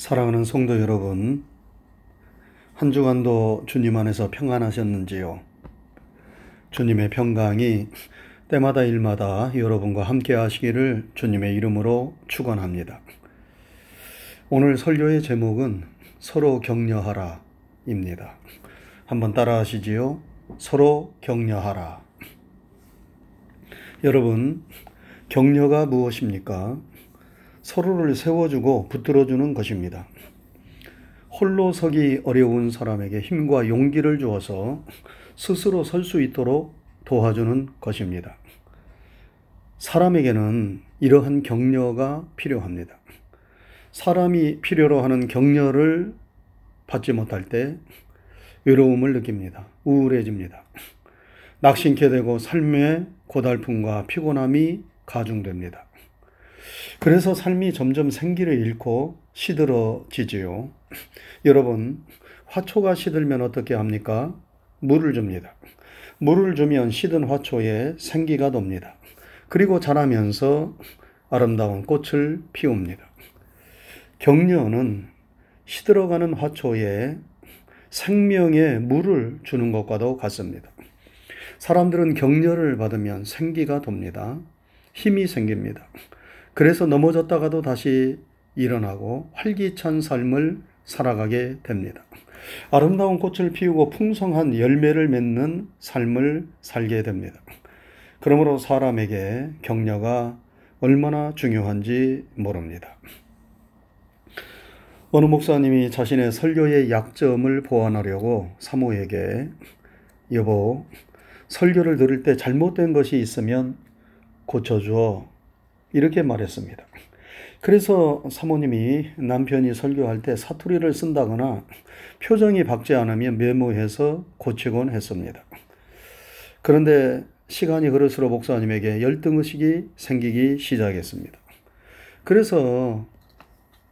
사랑하는 성도 여러분, 한 주간도 주님 안에서 평안하셨는지요? 주님의 평강이 때마다 일마다 여러분과 함께 하시기를 주님의 이름으로 축원합니다. 오늘 설교의 제목은 서로 격려하라 입니다. 한번 따라 하시지요. 서로 격려하라. 여러분, 격려가 무엇입니까? 서로를 세워주고 붙들어주는 것입니다. 홀로 서기 어려운 사람에게 힘과 용기를 주어서 스스로 설 수 있도록 도와주는 것입니다. 사람에게는 이러한 격려가 필요합니다. 사람이 필요로 하는 격려를 받지 못할 때 외로움을 느낍니다. 우울해집니다. 낙심케 되고 삶의 고달픔과 피곤함이 가중됩니다. 그래서 삶이 점점 생기를 잃고 시들어지지요. 여러분, 화초가 시들면 어떻게 합니까? 물을 줍니다. 물을 주면 시든 화초에 생기가 돕니다. 그리고 자라면서 아름다운 꽃을 피웁니다. 격려는 시들어가는 화초에 생명의 물을 주는 것과도 같습니다. 사람들은 격려를 받으면 생기가 돕니다. 힘이 생깁니다. 그래서 넘어졌다가도 다시 일어나고 활기찬 삶을 살아가게 됩니다. 아름다운 꽃을 피우고 풍성한 열매를 맺는 삶을 살게 됩니다. 그러므로 사람에게 격려가 얼마나 중요한지 모릅니다. 어느 목사님이 자신의 설교의 약점을 보완하려고 사모에게 여보, 설교를 들을 때 잘못된 것이 있으면 고쳐줘. 이렇게 말했습니다. 그래서 사모님이 남편이 설교할 때 사투리를 쓴다거나 표정이 밝지 않으면 메모해서 고치곤 했습니다. 그런데 시간이 흐를수록 목사님에게 열등의식이 생기기 시작했습니다. 그래서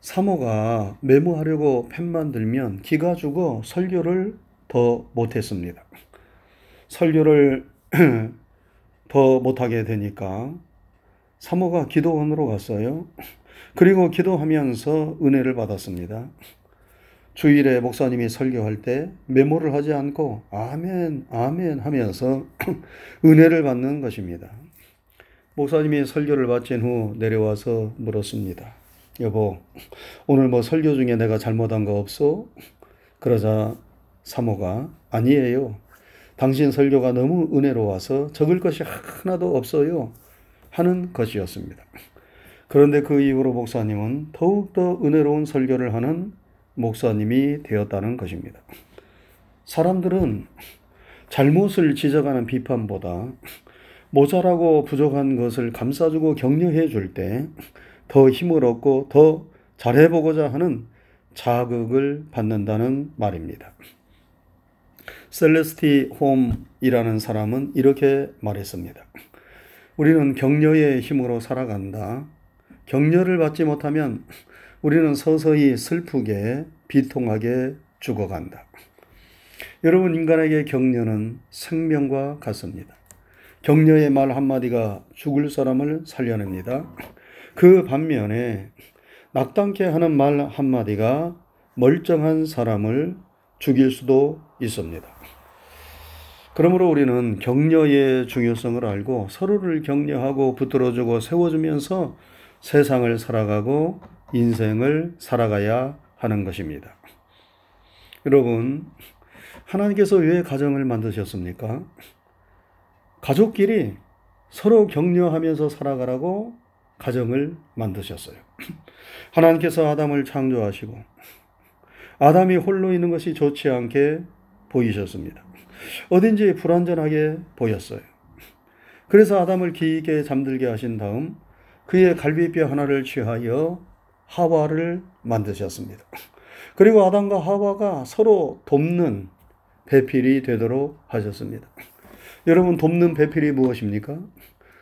사모가 메모하려고 펜만 들면 기가 죽어 설교를 더 못했습니다. 설교를 더 못하게 되니까 사모가 기도원으로 갔어요. 그리고 기도하면서 은혜를 받았습니다. 주일에 목사님이 설교할 때 메모를 하지 않고 아멘, 아멘 하면서 은혜를 받는 것입니다. 목사님이 설교를 마친 후 내려와서 물었습니다. 여보, 오늘 뭐 설교 중에 내가 잘못한 거 없어? 그러자 사모가 아니에요. 당신 설교가 너무 은혜로워서 적을 것이 하나도 없어요. 하는 것이었습니다. 그런데 그 이후로 목사님은 더욱더 은혜로운 설교를 하는 목사님이 되었다는 것입니다. 사람들은 잘못을 지적하는 비판보다 모자라고 부족한 것을 감싸주고 격려해 줄 때 더 힘을 얻고 더 잘해보고자 하는 자극을 받는다는 말입니다. 셀레스티 홈이라는 사람은 이렇게 말했습니다. 우리는 격려의 힘으로 살아간다. 격려를 받지 못하면 우리는 서서히 슬프게 비통하게 죽어간다. 여러분, 인간에게 격려는 생명과 같습니다. 격려의 말 한마디가 죽을 사람을 살려냅니다. 그 반면에 낙담케 하는 말 한마디가 멀쩡한 사람을 죽일 수도 있습니다. 그러므로 우리는 격려의 중요성을 알고 서로를 격려하고 붙들어주고 세워주면서 세상을 살아가고 인생을 살아가야 하는 것입니다. 여러분, 하나님께서 왜 가정을 만드셨습니까? 가족끼리 서로 격려하면서 살아가라고 가정을 만드셨어요. 하나님께서 아담을 창조하시고 아담이 홀로 있는 것이 좋지 않게 보이셨습니다. 어딘지 불완전하게 보였어요. 그래서 아담을 깊게 잠들게 하신 다음 그의 갈비뼈 하나를 취하여 하와를 만드셨습니다. 그리고 아담과 하와가 서로 돕는 배필이 되도록 하셨습니다. 여러분, 돕는 배필이 무엇입니까?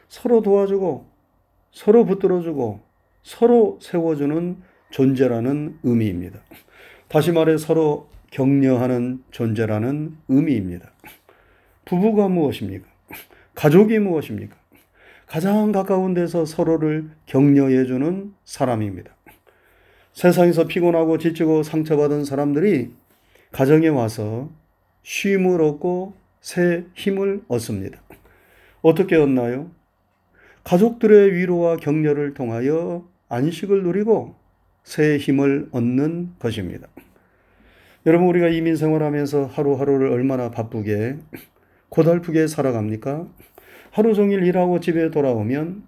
서로 도와주고, 서로 붙들어주고, 서로 세워주는 존재라는 의미입니다. 다시 말해 서로 격려하는 존재라는 의미입니다. 부부가 무엇입니까? 가족이 무엇입니까? 가장 가까운 데서 서로를 격려해 주는 사람입니다. 세상에서 피곤하고 지치고 상처받은 사람들이 가정에 와서 쉼을 얻고 새 힘을 얻습니다. 어떻게 얻나요? 가족들의 위로와 격려를 통하여 안식을 누리고 새 힘을 얻는 것입니다. 여러분, 우리가 이민 생활하면서 하루하루를 얼마나 바쁘게, 고달프게 살아갑니까? 하루 종일 일하고 집에 돌아오면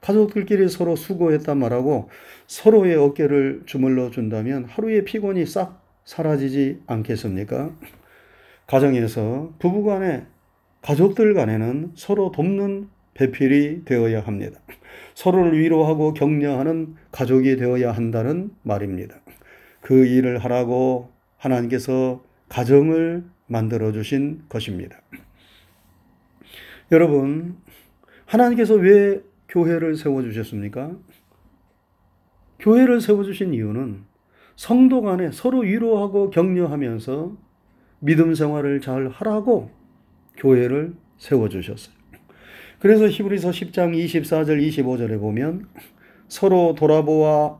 가족들끼리 서로 수고했단 말하고 서로의 어깨를 주물러 준다면 하루의 피곤이 싹 사라지지 않겠습니까? 가정에서 부부 간에 가족들 간에는 서로 돕는 배필이 되어야 합니다. 서로를 위로하고 격려하는 가족이 되어야 한다는 말입니다. 그 일을 하라고 하나님께서 가정을 만들어 주신 것입니다. 여러분, 하나님께서 왜 교회를 세워 주셨습니까? 교회를 세워 주신 이유는 성도 간에 서로 위로하고 격려하면서 믿음 생활을 잘 하라고 교회를 세워 주셨어요. 그래서 히브리서 10장 24절 25절에 보면 서로 돌아보아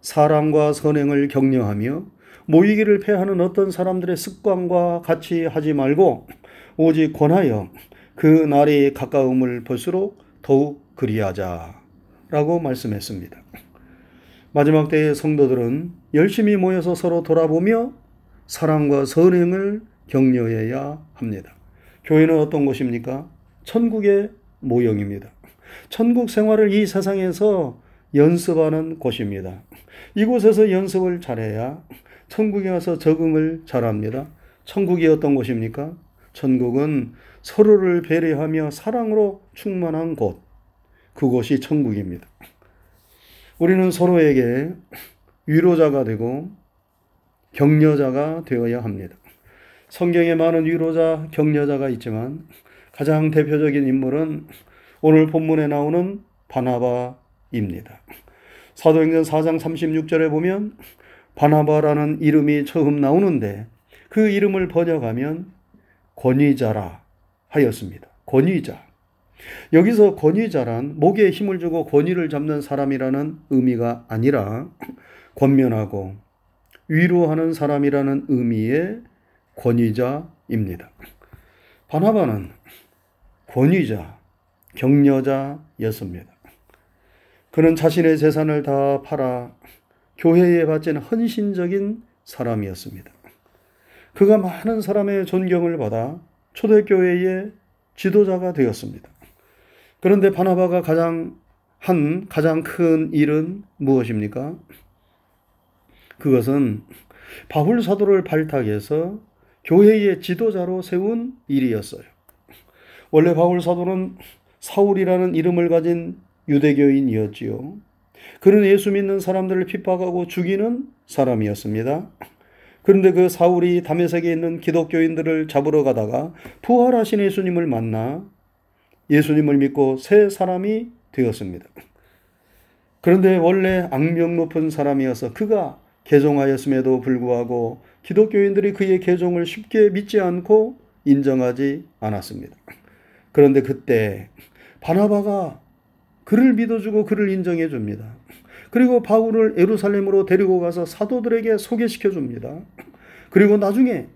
사랑과 선행을 격려하며 모이기를 패하는 어떤 사람들의 습관과 같이 하지 말고 오직 권하여 그 날이 가까움을 볼수록 더욱 그리하자 라고 말씀했습니다. 마지막 때의 성도들은 열심히 모여서 서로 돌아보며 사랑과 선행을 격려해야 합니다. 교회는 어떤 곳입니까? 천국의 모형입니다. 천국 생활을 이 세상에서 연습하는 곳입니다. 이곳에서 연습을 잘해야 천국에 가서 적응을 잘합니다. 천국이 어떤 곳입니까? 천국은 서로를 배려하며 사랑으로 충만한 곳. 그곳이 천국입니다. 우리는 서로에게 위로자가 되고 격려자가 되어야 합니다. 성경에 많은 위로자, 격려자가 있지만 가장 대표적인 인물은 오늘 본문에 나오는 바나바 입니다. 사도행전 4장 36절에 보면 바나바라는 이름이 처음 나오는데 그 이름을 번역하면 권위자라 하였습니다. 권위자. 여기서 권위자란 목에 힘을 주고 권위를 잡는 사람이라는 의미가 아니라 권면하고 위로하는 사람이라는 의미의 권위자입니다. 바나바는 권위자, 격려자였습니다. 그는 자신의 재산을 다 팔아 교회에 바친 헌신적인 사람이었습니다. 그가 많은 사람의 존경을 받아 초대교회의 지도자가 되었습니다. 그런데 바나바가 가장 한 가장 큰 일은 무엇입니까? 그것은 바울 사도를 발탁해서 교회의 지도자로 세운 일이었어요. 원래 바울 사도는 사울이라는 이름을 가진 유대교인이었지요. 그는 예수 믿는 사람들을 핍박하고 죽이는 사람이었습니다. 그런데 그 사울이 담에색에 있는 기독교인들을 잡으러 가다가 부활하신 예수님을 만나 예수님을 믿고 새 사람이 되었습니다. 그런데 원래 악명 높은 사람이어서 그가 개종하였음에도 불구하고 기독교인들이 그의 개종을 쉽게 믿지 않고 인정하지 않았습니다. 그런데 그때 바나바가 그를 믿어주고 그를 인정해 줍니다. 그리고 바울을 에루살렘으로 데리고 가서 사도들에게 소개시켜 줍니다. 그리고 나중에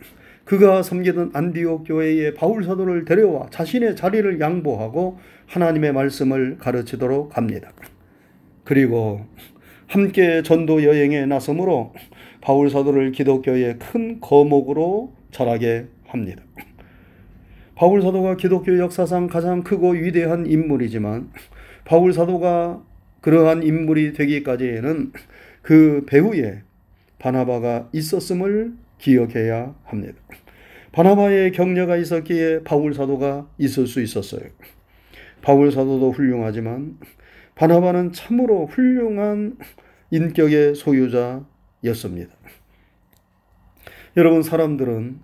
그가 섬기던 안디옥 교회에 바울 사도를 데려와 자신의 자리를 양보하고 하나님의 말씀을 가르치도록 합니다. 그리고 함께 전도 여행에 나서므로 바울 사도를 기독교의 큰 거목으로 자라게 합니다. 바울 사도가 기독교 역사상 가장 크고 위대한 인물이지만 바울 사도가 그러한 인물이 되기까지에는 그 배후에 바나바가 있었음을 기억해야 합니다. 바나바의 격려가 있었기에 바울 사도가 있을 수 있었어요. 바울 사도도 훌륭하지만 바나바는 참으로 훌륭한 인격의 소유자였습니다. 여러분, 사람들은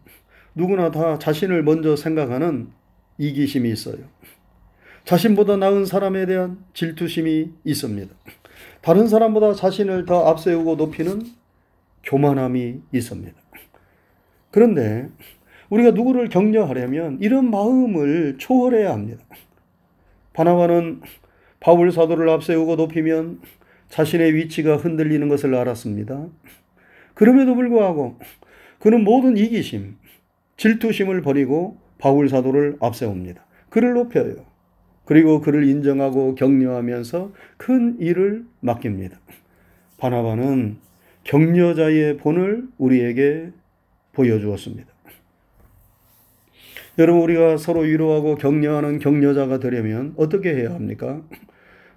누구나 다 자신을 먼저 생각하는 이기심이 있어요. 자신보다 나은 사람에 대한 질투심이 있습니다. 다른 사람보다 자신을 더 앞세우고 높이는 교만함이 있습니다. 그런데 우리가 누구를 격려하려면 이런 마음을 초월해야 합니다. 바나바는 바울 사도를 앞세우고 높이면 자신의 위치가 흔들리는 것을 알았습니다. 그럼에도 불구하고 그는 모든 이기심, 질투심을 버리고 바울 사도를 앞세웁니다. 그를 높여요. 그리고 그를 인정하고 격려하면서 큰 일을 맡깁니다. 바나바는 격려자의 본을 우리에게 보여주었습니다. 여러분 우리가 서로 위로하고 격려하는 격려자가 되려면 어떻게 해야 합니까?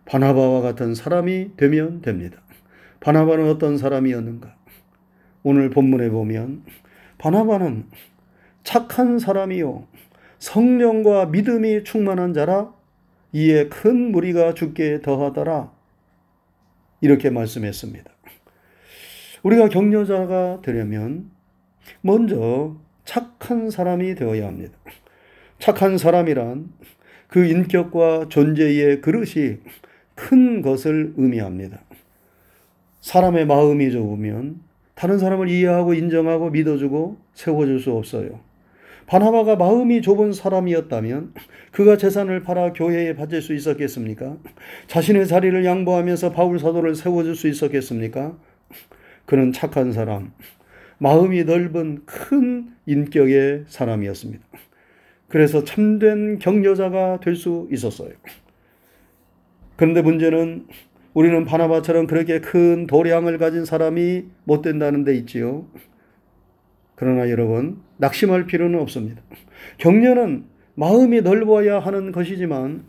바나바와 같은 사람이 되면 됩니다. 바나바는 어떤 사람이었는가? 오늘 본문에 보면 바나바는 착한 사람이요 성령과 믿음이 충만한 자라 이에 큰 무리가 죽게 더하더라 이렇게 말씀했습니다. 우리가 격려자가 되려면 먼저 착한 사람이 되어야 합니다. 착한 사람이란 그 인격과 존재의 그릇이 큰 것을 의미합니다. 사람의 마음이 좁으면 다른 사람을 이해하고 인정하고 믿어주고 세워줄 수 없어요. 바나바가 마음이 좁은 사람이었다면 그가 재산을 팔아 교회에 바칠 수 있었겠습니까? 자신의 자리를 양보하면서 바울 사도를 세워줄 수 있었겠습니까? 그는 착한 사람, 마음이 넓은 큰 인격의 사람이었습니다. 그래서 참된 격려자가 될 수 있었어요. 그런데 문제는 우리는 바나바처럼 그렇게 큰 도량을 가진 사람이 못 된다는 데 있지요. 그러나 여러분, 낙심할 필요는 없습니다. 격려는 마음이 넓어야 하는 것이지만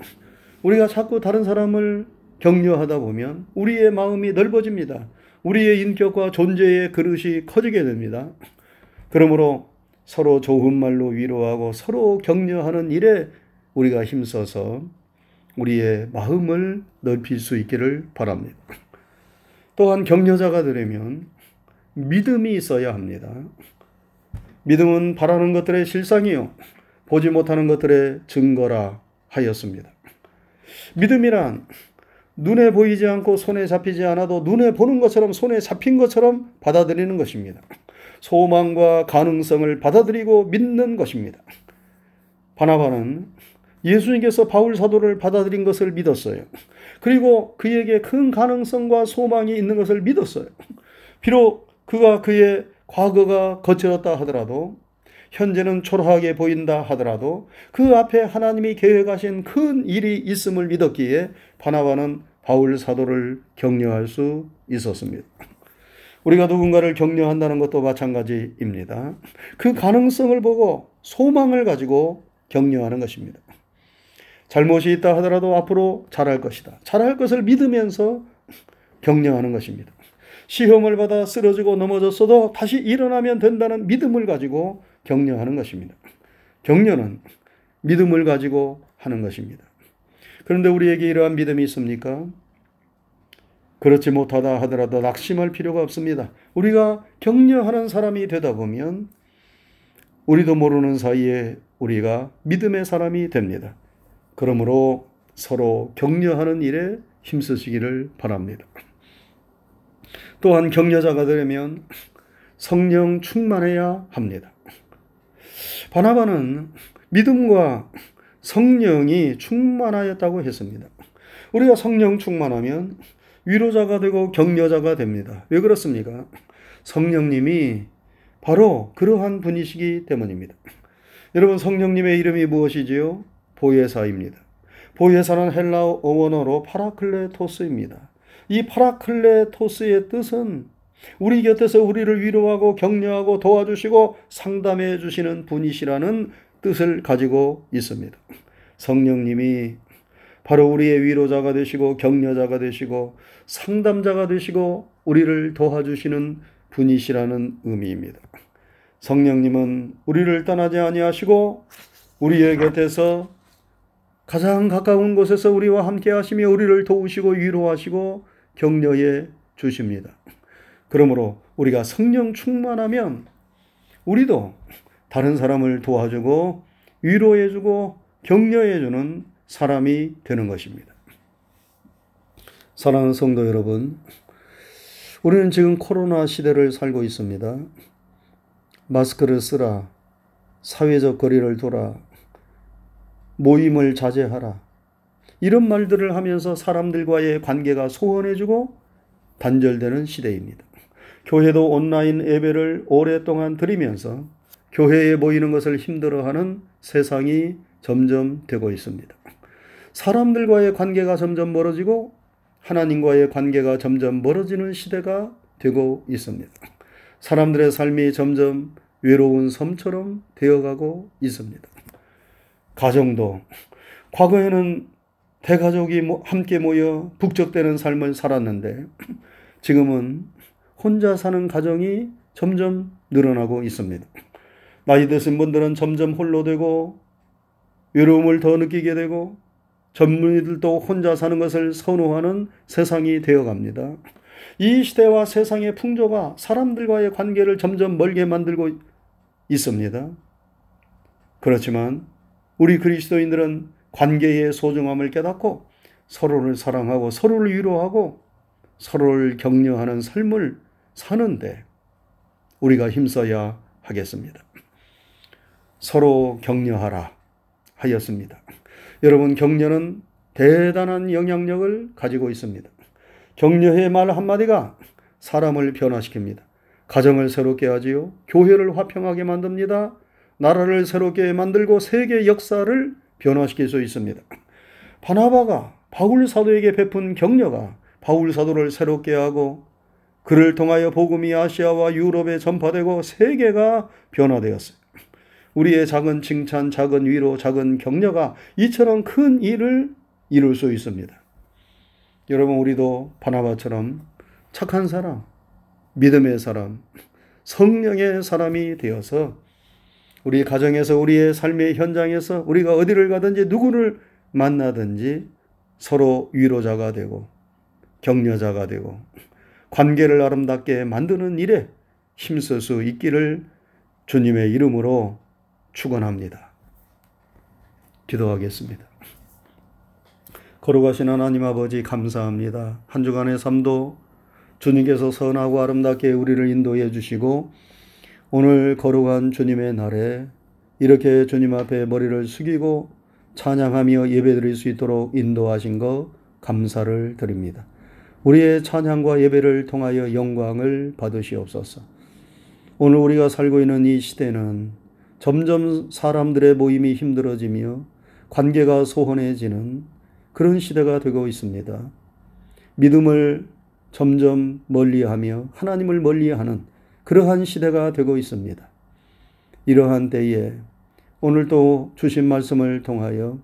우리가 자꾸 다른 사람을 격려하다 보면 우리의 마음이 넓어집니다. 우리의 인격과 존재의 그릇이 커지게 됩니다. 그러므로 서로 좋은 말로 위로하고 서로 격려하는 일에 우리가 힘써서 우리의 마음을 넓힐 수 있기를 바랍니다. 또한 격려자가 되려면 믿음이 있어야 합니다. 믿음은 바라는 것들의 실상이요. 보지 못하는 것들의 증거라 하였습니다. 믿음이란 눈에 보이지 않고 손에 잡히지 않아도 눈에 보는 것처럼 손에 잡힌 것처럼 받아들이는 것입니다. 소망과 가능성을 받아들이고 믿는 것입니다. 바나바는 예수님께서 바울 사도를 받아들인 것을 믿었어요. 그리고 그에게 큰 가능성과 소망이 있는 것을 믿었어요. 비록 그가 그의 과거가 거칠었다 하더라도 현재는 초라하게 보인다 하더라도 그 앞에 하나님이 계획하신 큰 일이 있음을 믿었기에 바나바는 바울 사도를 격려할 수 있었습니다. 우리가 누군가를 격려한다는 것도 마찬가지입니다. 그 가능성을 보고 소망을 가지고 격려하는 것입니다. 잘못이 있다 하더라도 앞으로 잘할 것이다. 잘할 것을 믿으면서 격려하는 것입니다. 시험을 받아 쓰러지고 넘어졌어도 다시 일어나면 된다는 믿음을 가지고 격려하는 것입니다. 격려는 믿음을 가지고 하는 것입니다. 그런데 우리에게 이러한 믿음이 있습니까? 그렇지 못하다 하더라도 낙심할 필요가 없습니다. 우리가 격려하는 사람이 되다 보면 우리도 모르는 사이에 우리가 믿음의 사람이 됩니다. 그러므로 서로 격려하는 일에 힘쓰시기를 바랍니다. 또한 격려자가 되려면 성령 충만해야 합니다. 바나바는 믿음과 성령이 충만하였다고 했습니다. 우리가 성령 충만하면 위로자가 되고 격려자가 됩니다. 왜 그렇습니까? 성령님이 바로 그러한 분이시기 때문입니다. 여러분 성령님의 이름이 무엇이지요? 보혜사입니다. 보혜사는 헬라어 원어로 파라클레토스입니다. 이 파라클레토스의 뜻은 우리 곁에서 우리를 위로하고 격려하고 도와주시고 상담해 주시는 분이시라는 뜻을 가지고 있습니다. 성령님이 바로 우리의 위로자가 되시고 격려자가 되시고 상담자가 되시고 우리를 도와주시는 분이시라는 의미입니다. 성령님은 우리를 떠나지 아니하시고 우리의 곁에서 가장 가까운 곳에서 우리와 함께 하시며 우리를 도우시고 위로하시고 격려해 주십니다. 그러므로 우리가 성령 충만하면 우리도 다른 사람을 도와주고 위로해주고 격려해주는 사람이 되는 것입니다. 사랑하는 성도 여러분, 우리는 지금 코로나 시대를 살고 있습니다. 마스크를 쓰라, 사회적 거리를 둬라, 모임을 자제하라. 이런 말들을 하면서 사람들과의 관계가 소원해지고 단절되는 시대입니다. 교회도 온라인 예배를 오랫동안 드리면서 교회에 모이는 것을 힘들어하는 세상이 점점 되고 있습니다. 사람들과의 관계가 점점 멀어지고 하나님과의 관계가 점점 멀어지는 시대가 되고 있습니다. 사람들의 삶이 점점 외로운 섬처럼 되어가고 있습니다. 가정도 과거에는 대가족이 함께 모여 북적대는 삶을 살았는데 지금은 혼자 사는 가정이 점점 늘어나고 있습니다. 나이 드신 분들은 점점 홀로 되고 외로움을 더 느끼게 되고 전문의들도 혼자 사는 것을 선호하는 세상이 되어 갑니다. 이 시대와 세상의 풍조가 사람들과의 관계를 점점 멀게 만들고 있습니다. 그렇지만 우리 그리스도인들은 관계의 소중함을 깨닫고 서로를 사랑하고 서로를 위로하고 서로를 격려하는 삶을 사는데 우리가 힘써야 하겠습니다. 서로 격려하라 하였습니다. 여러분, 격려는 대단한 영향력을 가지고 있습니다. 격려의 말 한마디가 사람을 변화시킵니다. 가정을 새롭게 하지요. 교회를 화평하게 만듭니다. 나라를 새롭게 만들고 세계 역사를 변화시킬 수 있습니다. 바나바가 바울 사도에게 베푼 격려가 바울 사도를 새롭게 하고 그를 통하여 복음이 아시아와 유럽에 전파되고 세계가 변화되었어요. 우리의 작은 칭찬, 작은 위로, 작은 격려가 이처럼 큰 일을 이룰 수 있습니다. 여러분, 우리도 바나바처럼 착한 사람, 믿음의 사람, 성령의 사람이 되어서 우리 가정에서 우리의 삶의 현장에서 우리가 어디를 가든지 누구를 만나든지 서로 위로자가 되고 격려자가 되고 관계를 아름답게 만드는 일에 힘쓸 수 있기를 주님의 이름으로 축원합니다. 기도하겠습니다. 걸어가신 하나님 아버지 감사합니다. 한 주간의 삶도 주님께서 선하고 아름답게 우리를 인도해 주시고 오늘 거룩한 주님의 날에 이렇게 주님 앞에 머리를 숙이고 찬양하며 예배드릴 수 있도록 인도하신 것 감사를 드립니다. 우리의 찬양과 예배를 통하여 영광을 받으시옵소서. 오늘 우리가 살고 있는 이 시대는 점점 사람들의 모임이 힘들어지며 관계가 소원해지는 그런 시대가 되고 있습니다. 믿음을 점점 멀리하며 하나님을 멀리하는 그러한 시대가 되고 있습니다. 이러한 때에 오늘 또 주신 말씀을 통하여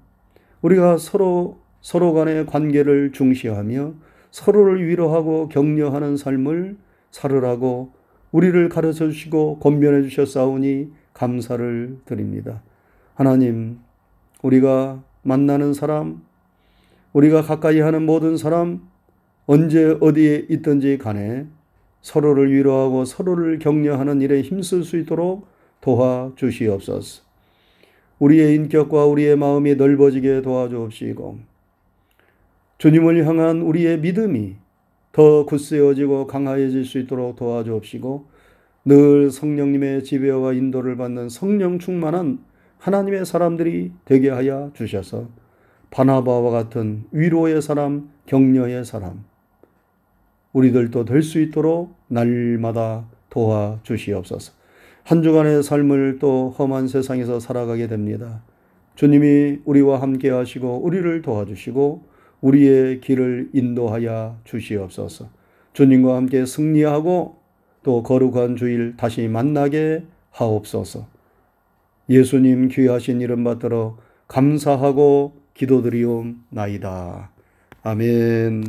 우리가 서로 서로 간의 관계를 중시하며 서로를 위로하고 격려하는 삶을 살으라고 우리를 가르쳐 주시고 권면해 주셨사오니 감사를 드립니다. 하나님, 우리가 만나는 사람, 우리가 가까이 하는 모든 사람, 언제 어디에 있든지 간에 서로를 위로하고 서로를 격려하는 일에 힘쓸 수 있도록 도와 주시옵소서. 우리의 인격과 우리의 마음이 넓어지게 도와주옵시고, 주님을 향한 우리의 믿음이 더 굳세어지고 강하여질 수 있도록 도와주옵시고 늘 성령님의 지배와 인도를 받는 성령 충만한 하나님의 사람들이 되게 하여 주셔서 바나바와 같은 위로의 사람, 격려의 사람 우리들도 될 수 있도록 날마다 도와 주시옵소서. 한 주간의 삶을 또 험한 세상에서 살아가게 됩니다. 주님이 우리와 함께 하시고 우리를 도와주시고 우리의 길을 인도하여 주시옵소서. 주님과 함께 승리하고 또 거룩한 주일 다시 만나게 하옵소서. 예수님 귀하신 이름 받들어 감사하고 기도드리옵나이다. 아멘.